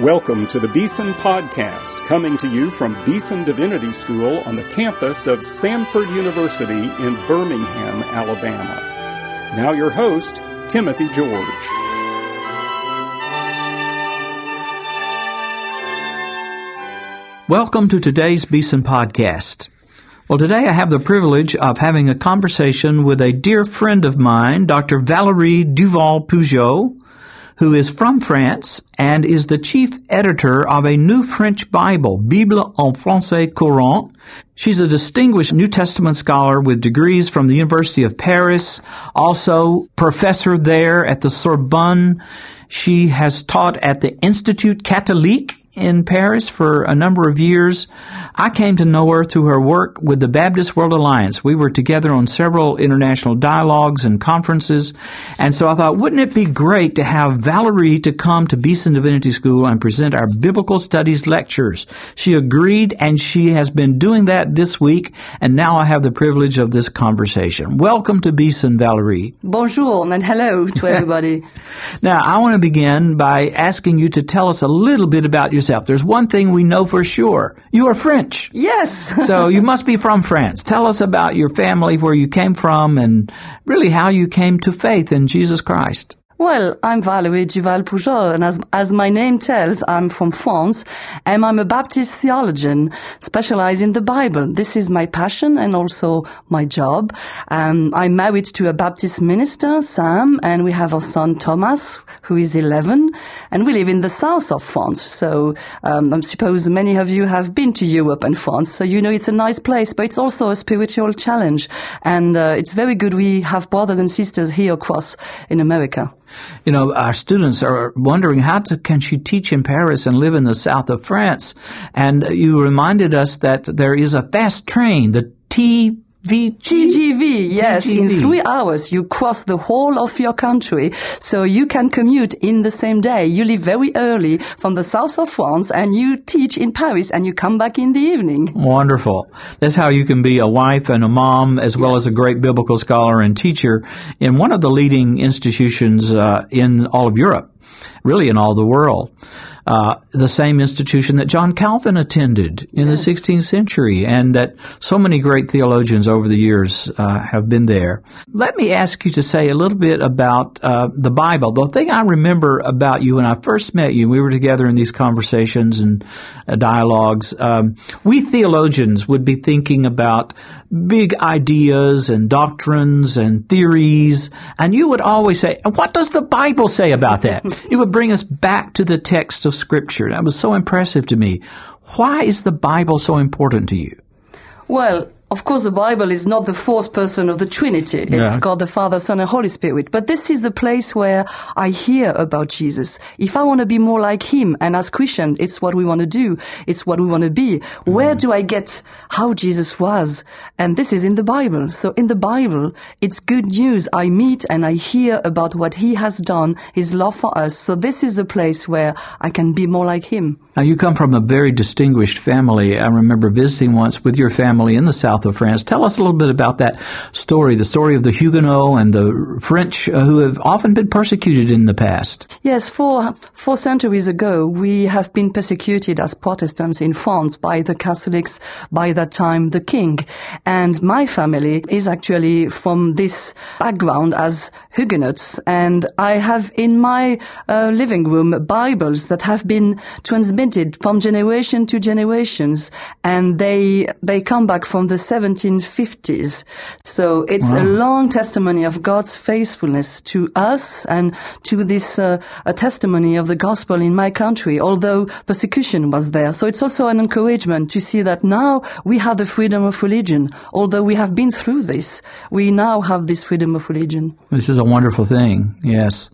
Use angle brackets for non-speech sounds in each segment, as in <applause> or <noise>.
Welcome to the Beeson Podcast, coming to you from Beeson Divinity School on the campus of Samford University in Birmingham, Alabama. Now, your host, Timothy George. Welcome to today's Beeson Podcast. Well, today I have the privilege of having a conversation with a dear friend of mine, Dr. Valerie Duval Poujol, who is from France and is the chief editor of a new French Bible, Bible en français courant. She's a distinguished New Testament scholar with degrees from the University of Paris, also professor there at the Sorbonne. She has taught at the Institut Catholique in Paris for a number of years. I came to know her through her work with the Baptist World Alliance. We were together on several international dialogues and conferences. And so I thought, wouldn't it be great to have Valerie to come to Beeson Divinity School and present our biblical studies lectures? She agreed and she has been doing that this week. And now I have the privilege of this conversation. Welcome to Beeson, Valerie. Bonjour and hello to <laughs> everybody. now, I want to begin by asking you to tell us a little bit about yourself yourself. There's one thing we know for sure. You are French. Yes. <laughs> so you must be from France. Tell us about your family, where you came from, and really how you came to faith in Jesus Christ. Well, I'm Valerie Duval Poujol, and as, as my name tells, I'm from France, and I'm a Baptist theologian, specialized in the Bible. This is my passion and also my job. Um, I'm married to a Baptist minister, Sam, and we have a son, Thomas, who is 11, and we live in the south of France. So um, I suppose many of you have been to Europe and France, so you know it's a nice place, but it's also a spiritual challenge, and uh, it's very good we have brothers and sisters here across in America. You know, our students are wondering how to, can she teach in Paris and live in the south of France? And you reminded us that there is a fast train, the T TGV, yes. TGV. In three hours, you cross the whole of your country. So you can commute in the same day. You leave very early from the south of France and you teach in Paris and you come back in the evening. Wonderful. That's how you can be a wife and a mom as well yes. as a great biblical scholar and teacher in one of the leading institutions uh, in all of Europe, really in all the world uh, the same institution that John Calvin attended in yes. the 16th century, and that so many great theologians over the years uh, have been there. Let me ask you to say a little bit about uh, the Bible. The thing I remember about you when I first met you, we were together in these conversations and uh, dialogues. Um, we theologians would be thinking about big ideas and doctrines and theories, and you would always say, "What does the Bible say about that?" <laughs> it would bring us back to the text of of Scripture. That was so impressive to me. Why is the Bible so important to you? Well, of course, the Bible is not the fourth person of the Trinity. It's yeah. God the Father, Son, and Holy Spirit. But this is the place where I hear about Jesus. If I want to be more like Him, and as Christians, it's what we want to do. It's what we want to be. Mm. Where do I get how Jesus was? And this is in the Bible. So in the Bible, it's good news. I meet and I hear about what He has done, His love for us. So this is the place where I can be more like Him. Now, you come from a very distinguished family. I remember visiting once with your family in the south of France. Tell us a little bit about that story, the story of the Huguenots and the French uh, who have often been persecuted in the past. Yes, four, four centuries ago, we have been persecuted as Protestants in France by the Catholics, by that time the king. And my family is actually from this background as Huguenots. And I have in my uh, living room Bibles that have been transmitted from generation to generations, and they they come back from the 1750s. So it's wow. a long testimony of God's faithfulness to us and to this uh, a testimony of the gospel in my country. Although persecution was there, so it's also an encouragement to see that now we have the freedom of religion. Although we have been through this, we now have this freedom of religion. This is a wonderful thing. Yes.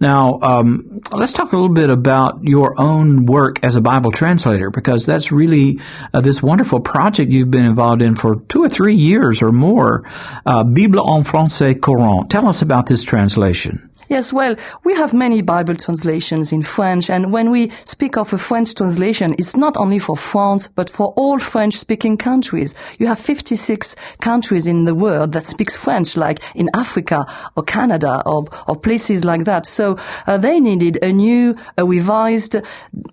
Now um, let's talk a little bit about your own work as a Bible translator because that's really uh, this wonderful project you've been involved in for two or three years or more. Uh, Bible en français courant. Tell us about this translation. Yes, well, we have many Bible translations in French, and when we speak of a French translation, it's not only for France, but for all French-speaking countries. You have 56 countries in the world that speaks French, like in Africa or Canada or, or places like that. So uh, they needed a new, a revised,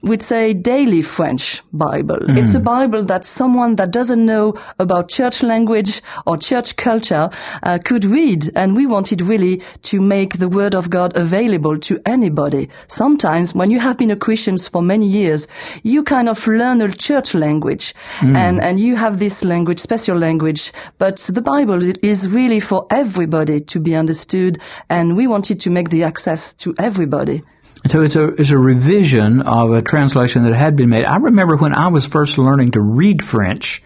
we'd say, daily French Bible. Mm. It's a Bible that someone that doesn't know about church language or church culture uh, could read, and we wanted really to make the Word of of God available to anybody. Sometimes when you have been a Christian for many years, you kind of learn a church language mm. and, and you have this language, special language, but the Bible is really for everybody to be understood and we wanted to make the access to everybody. So it's a, it's a revision of a translation that had been made. I remember when I was first learning to read French,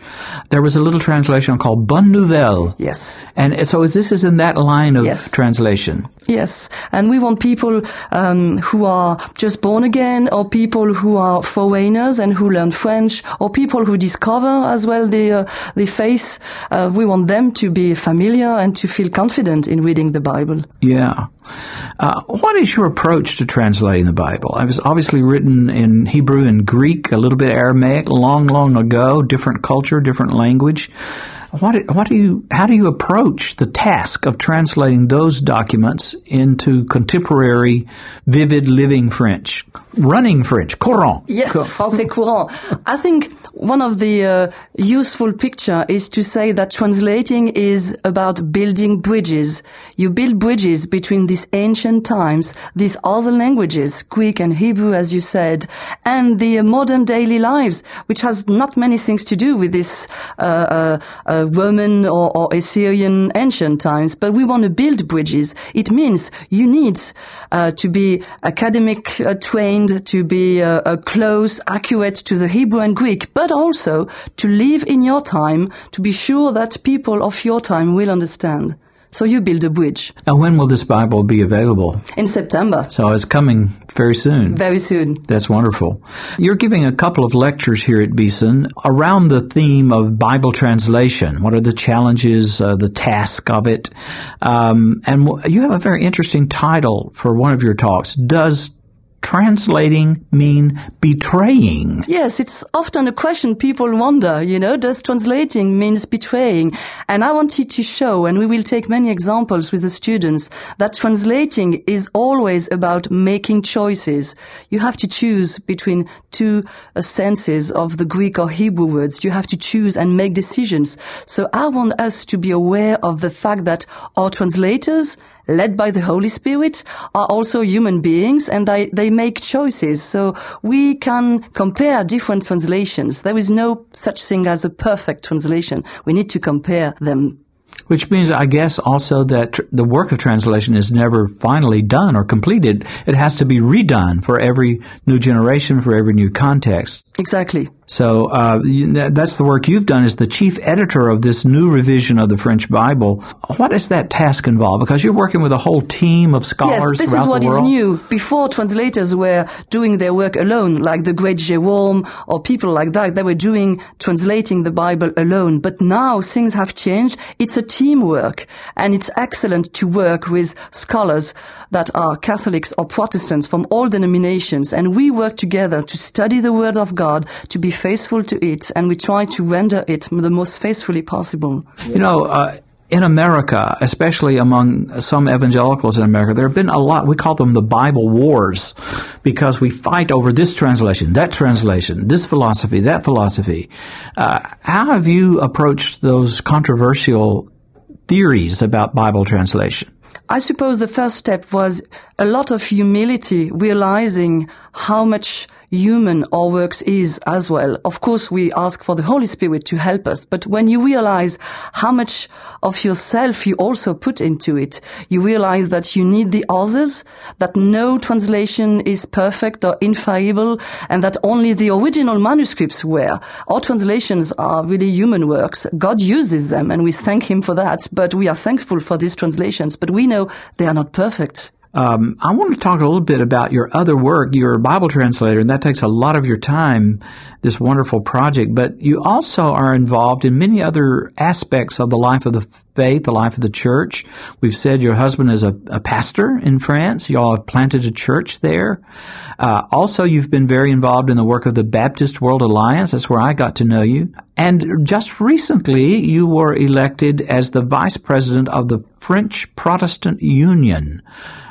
there was a little translation called Bonne Nouvelle. Yes. And so is this is in that line of yes. translation. Yes. And we want people um, who are just born again or people who are foreigners and who learn French or people who discover as well the, uh, the faith. Uh, we want them to be familiar and to feel confident in reading the Bible. Yeah. Uh, what is your approach to translating the Bible? It was obviously written in Hebrew and Greek, a little bit Aramaic, long, long ago, different culture, different language. What, what do you, how do you approach the task of translating those documents into contemporary, vivid, living French? Running French, courant. Yes, français courant. I think one of the uh, useful picture is to say that translating is about building bridges. You build bridges between these ancient times, these other languages, Greek and Hebrew, as you said, and the uh, modern daily lives, which has not many things to do with this uh, uh, uh Roman or, or, Assyrian ancient times. But we want to build bridges. It means you need uh, to be academic trained, to be close, accurate to the Hebrew and Greek, but also to live in your time to be sure that people of your time will understand. So you build a bridge. Now, when will this Bible be available? In September. So it's coming very soon. Very soon. That's wonderful. You're giving a couple of lectures here at Beeson around the theme of Bible translation. What are the challenges, uh, the task of it? Um, and you have a very interesting title for one of your talks. Does translating mean betraying? Yes, it's often a question people wonder, you know, does translating means betraying? And I wanted to show, and we will take many examples with the students, that translating is always about making choices. You have to choose between two uh, senses of the Greek or Hebrew words. You have to choose and make decisions. So I want us to be aware of the fact that our translators led by the Holy Spirit are also human beings and they, they make choices. So we can compare different translations. There is no such thing as a perfect translation. We need to compare them which means, I guess, also that tr- the work of translation is never finally done or completed. It has to be redone for every new generation, for every new context. Exactly. So uh, that's the work you've done as the chief editor of this new revision of the French Bible. What does that task involve? Because you're working with a whole team of scholars yes, this is what is new. Before translators were doing their work alone, like the great Jerome or people like that. They were doing translating the Bible alone. But now things have changed. It's a teamwork, and it's excellent to work with scholars that are Catholics or Protestants from all denominations, and we work together to study the Word of God, to be faithful to it, and we try to render it the most faithfully possible. You know, uh, in America, especially among some evangelicals in America, there have been a lot, we call them the Bible wars, because we fight over this translation, that translation, this philosophy, that philosophy. Uh, how have you approached those controversial theories about Bible translation? I suppose the first step was a lot of humility, realizing how much human our works is as well. Of course, we ask for the Holy Spirit to help us, but when you realize how much of yourself you also put into it, you realize that you need the others, that no translation is perfect or infallible, and that only the original manuscripts were. Our translations are really human works. God uses them, and we thank Him for that, but we are thankful for these translations, but we know they are not perfect. Um, I want to talk a little bit about your other work. You're a Bible translator, and that takes a lot of your time, this wonderful project. But you also are involved in many other aspects of the life of the faith, the life of the church. We've said your husband is a, a pastor in France. You all have planted a church there. Uh, also, you've been very involved in the work of the Baptist World Alliance. That's where I got to know you. And just recently, you were elected as the vice president of the French Protestant Union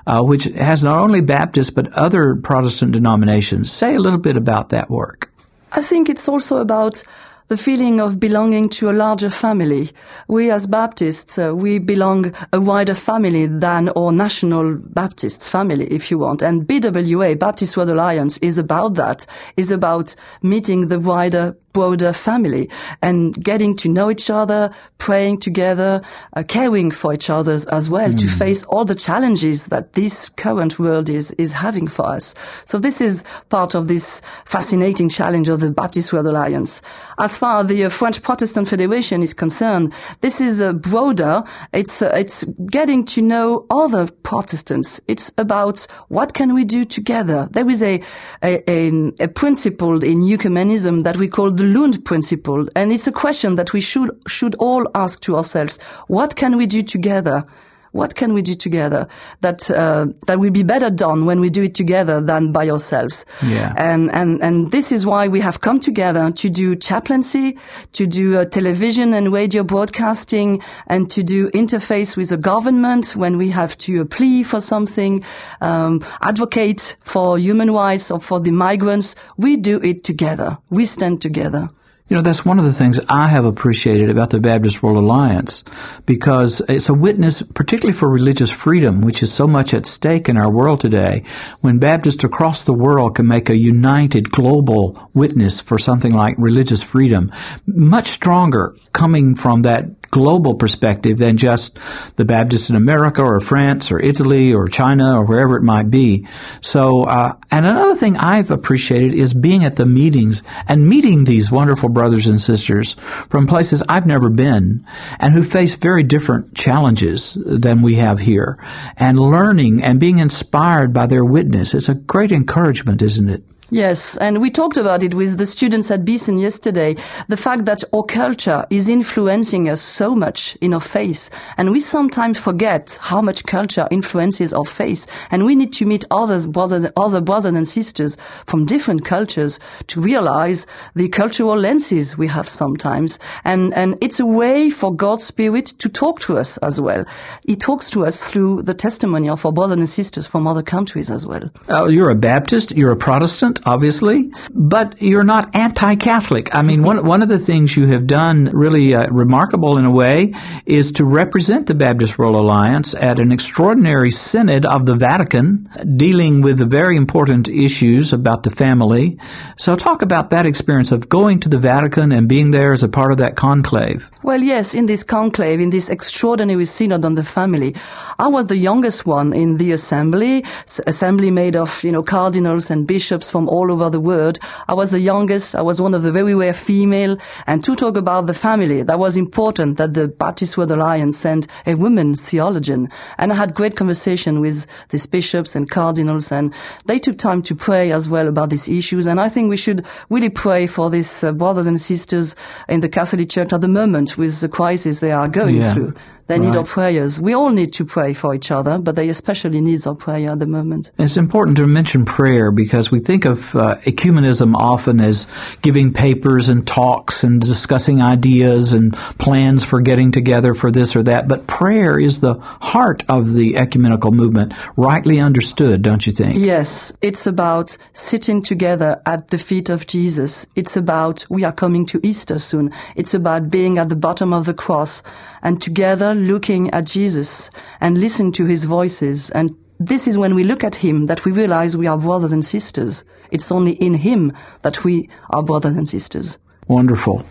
uh, which has not only Baptist but other Protestant denominations. Say a little bit about that work. I think it's also about the feeling of belonging to a larger family. We as Baptists, uh, we belong a wider family than our national Baptist family, if you want. And BWA, Baptist World Alliance, is about that, is about meeting the wider broader family and getting to know each other, praying together, uh, caring for each other as well mm. to hmm. face all the challenges that this current world is, is having for us. So this is part of this fascinating challenge of the Baptist World Alliance. As far as the uh, French Protestant Federation is concerned, this is uh, broader. It's, uh, it's getting to know other Protestants. It's about what can we do together. There is a, a, a, a principle in ecumenism that we call the Lund principle. And it's a question that we should, should all ask to ourselves. What can we do together? What can we do together that uh, that will be better done when we do it together than by ourselves? Yeah. And and and this is why we have come together to do chaplaincy, to do uh, television and radio broadcasting, and to do interface with the government when we have to uh, plea for something, um, advocate for human rights or for the migrants. We do it together. We stand together. You know, that's one of the things I have appreciated about the Baptist World Alliance because it's a witness, particularly for religious freedom, which is so much at stake in our world today. When Baptists across the world can make a united global witness for something like religious freedom, much stronger coming from that global perspective than just the Baptists in America or France or Italy or China or wherever it might be. So, uh, and another thing I've appreciated is being at the meetings and meeting these wonderful brothers and sisters from places I've never been and who face very different challenges than we have here and learning and being inspired by their witness. It's a great encouragement, isn't it? Yes, and we talked about it with the students at Beeson yesterday. The fact that our culture is influencing us so much in our faith, and we sometimes forget how much culture influences our faith. And we need to meet others, brothers, other brothers and sisters from different cultures to realize the cultural lenses we have sometimes. And and it's a way for God's Spirit to talk to us as well. He talks to us through the testimony of our brothers and sisters from other countries as well. Uh, you're a Baptist. You're a Protestant obviously, but you're not anti-Catholic. I mean, one, one of the things you have done really uh, remarkable in a way is to represent the Baptist World Alliance at an extraordinary synod of the Vatican dealing with the very important issues about the family. So talk about that experience of going to the Vatican and being there as a part of that conclave. Well, yes, in this conclave, in this extraordinary synod on the family, I was the youngest one in the assembly, assembly made of, you know, cardinals and bishops from all over the world. I was the youngest. I was one of the very rare female. And to talk about the family, that was important that the Baptist World Alliance sent a woman theologian. And I had great conversation with these bishops and cardinals and they took time to pray as well about these issues. And I think we should really pray for these uh, brothers and sisters in the Catholic Church at the moment with the crisis they are going yeah. through. They need our prayers. We all need to pray for each other, but they especially need our prayer at the moment. It's important to mention prayer because we think of uh, ecumenism often as giving papers and talks and discussing ideas and plans for getting together for this or that. But prayer is the heart of the ecumenical movement, rightly understood, don't you think? Yes. It's about sitting together at the feet of Jesus. It's about, we are coming to Easter soon. It's about being at the bottom of the cross and together looking at Jesus and listening to his voices. And this is when we look at him that we realize we are brothers and sisters. It's only in him that we are brothers and sisters. Wonderful.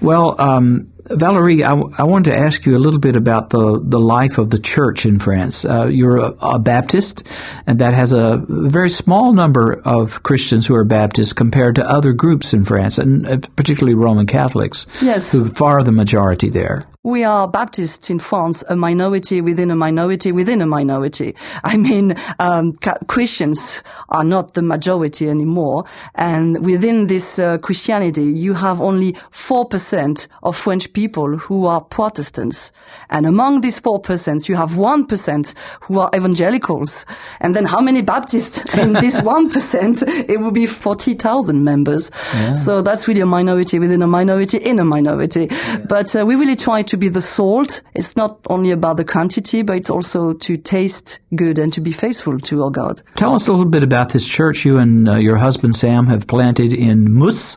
Well, um, Valerie, I, I, wanted to ask you a little bit about the, the life of the church in France. Uh, you're a, a, Baptist, and that has a very small number of Christians who are Baptists compared to other groups in France, and uh, particularly Roman Catholics, yes. who far the majority there. We are Baptists in France, a minority within a minority within a minority. I mean, um, Christians are not the majority anymore, and within this uh, Christianity, you have only four percent of French people who are Protestants, and among these four percent, you have one percent who are evangelicals, and then how many Baptists <laughs> in this one percent? It would be forty thousand members. Yeah. So that's really a minority within a minority in a minority. Yeah. But uh, we really try to be the salt. It's not only about the quantity, but it's also to taste good and to be faithful to our God. Tell us a little bit about this church you and uh, your husband Sam have planted in Mousse.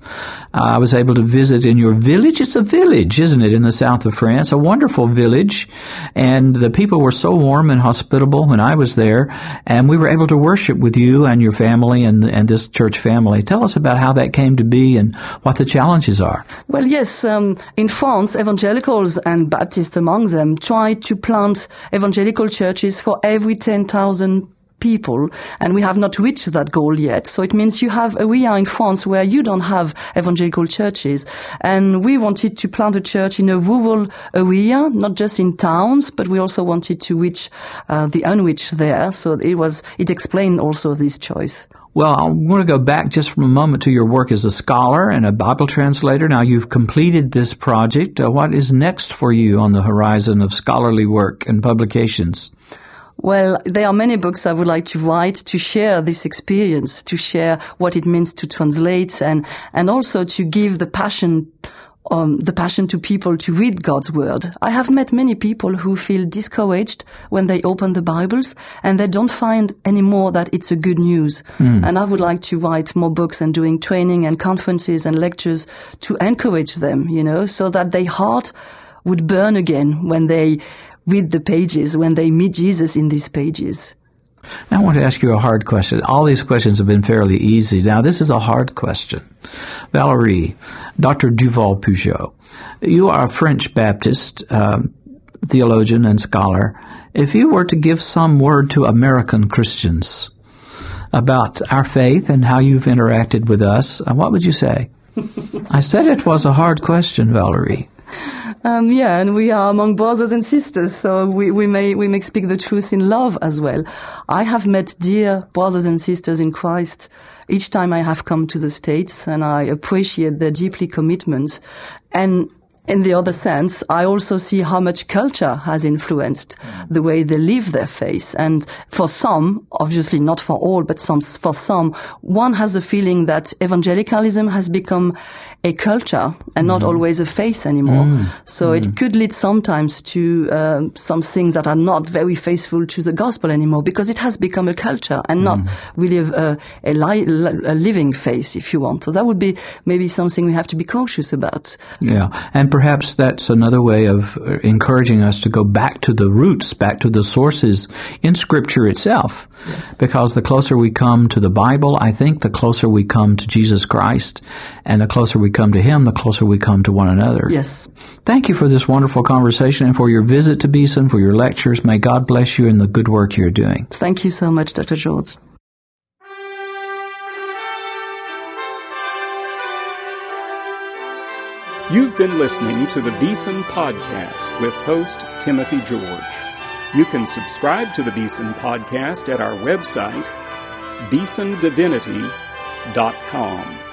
Uh, I was able to visit in your village. It's a village, isn't it, in the south of France? A wonderful village. And the people were so warm and hospitable when I was there. And we were able to worship with you and your family and, and this church family. Tell us about how that came to be and what the challenges are. Well, yes, um, in France, evangelicals and Baptists among them try to plant evangelical churches for every 10,000 people, and we have not reached that goal yet. So it means you have area in France where you don't have evangelical churches, and we wanted to plant a church in a rural area, not just in towns, but we also wanted to reach uh, the unreached there. So it was it explained also this choice. Well, I want to go back just for a moment to your work as a scholar and a Bible translator. Now you've completed this project. Uh, what is next for you on the horizon of scholarly work and publications? Well, there are many books I would like to write to share this experience, to share what it means to translate and, and also to give the passion um, the passion to people to read God's word. I have met many people who feel discouraged when they open the Bibles and they don't find anymore that it's a good news. Mm. And I would like to write more books and doing training and conferences and lectures to encourage them, you know, so that their heart would burn again when they read the pages, when they meet Jesus in these pages. I want to ask you a hard question. All these questions have been fairly easy. Now, this is a hard question. Valerie, Dr. Duval Poujol, you are a French Baptist um, theologian and scholar. If you were to give some word to American Christians about our faith and how you've interacted with us, uh, what would you say? <laughs> I said it was a hard question, Valerie. Um, yeah, and we are among brothers and sisters, so we, we may we may speak the truth in love as well. I have met dear brothers and sisters in Christ each time I have come to the States, and I appreciate their deeply commitment. And in the other sense, I also see how much culture has influenced the way they live their faith. And for some, obviously not for all, but some, for some, one has the feeling that evangelicalism has become a culture and not mm. always a face anymore. Mm. So mm. it could lead sometimes to uh, some things that are not very faithful to the gospel anymore because it has become a culture and not mm. really a, a, li- a, living face, if you want. So that would be maybe something we have to be cautious about. Yeah, and perhaps that's another way of uh, encouraging us to go back to the roots, back to the sources in Scripture itself. Yes. Because the closer we come to the Bible, I think the closer we come to Jesus Christ, and the closer we come to Him, the closer we come to one another. Yes. Thank you for this wonderful conversation and for your visit to Beeson, for your lectures. May God bless you and the good work you're doing. Thank you so much, Dr. George. You've been listening to the Beeson Podcast with host Timothy George. You can subscribe to the Beeson Podcast at our website, beesondivinity.com.